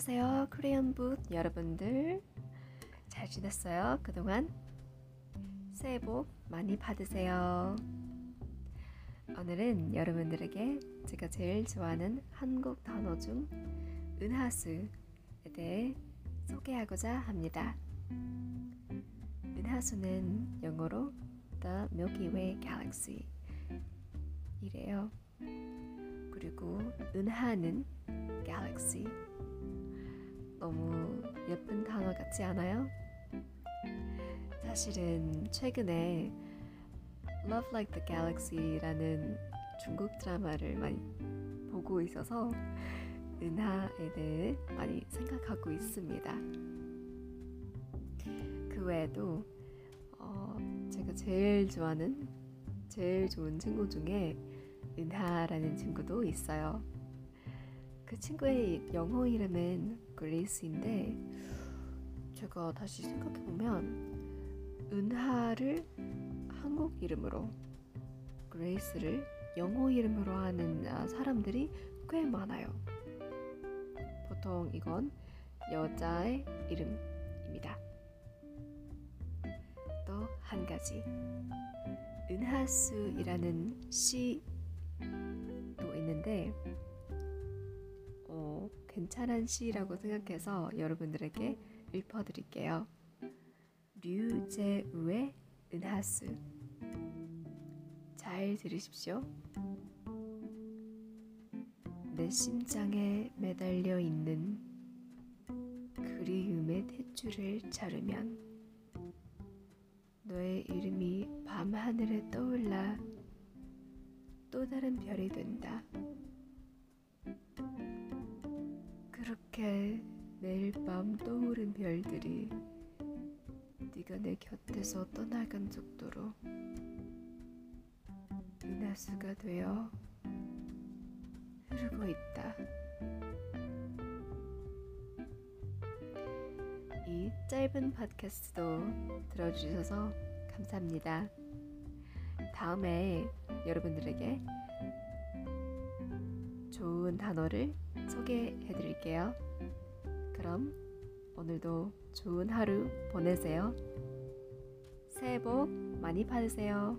안녕하세요. 코리안 붓 여러분들. 잘 지냈어요? 그동안? 새해 복 많이 받으세요. 오늘은 여러분들에게 제가 제일 좋아하는 한국 단어 중 은하수에 대해 소개하고자 합니다. 은하수는 영어로 The Milky Way Galaxy 이래요. 그리고 은하는 Galaxy 너무 예쁜 단어 같지 않아요? 사실은 최근에 Love Like the Galaxy라는 중국 드라마를 많이 보고 있어서 은하에 대해 많이 생각하고 있습니다. 그 외에도 어, 제가 제일 좋아하는 제일 좋은 친구 중에 은하라는 친구도 있어요. 그 친구의 영어 이름은 그레이스인데 제가 다시 생각해 보면 은하를 한국 이름으로 그레이스를 영어 이름으로 하는 아, 사람들이 꽤 많아요. 보통 이건 여자의 이름입니다. 또 한 가지 은하수이라는 시도 있는데 어, 괜찮은 시라고 생각해서 여러분들에게 읊어드릴게요. 류제우의 은하수 잘 들으십시오. 내 심장에 매달려 있는 그리움의 탯줄을 자르면 너의 이름이 밤하늘에 떠올라 또 다른 별이 된다. 그렇게 매일 밤 떠오른 별들이 네가 내 곁에서 떠나간 속도로 은하수가 되어 흐르고 있다. 이 짧은 팟캐스트도 들어주셔서 감사합니다. 다음에 여러분들에게 좋은 단어를 소개해 드릴게요. 그럼 오늘도 좋은 하루 보내세요. 새해 복 많이 받으세요.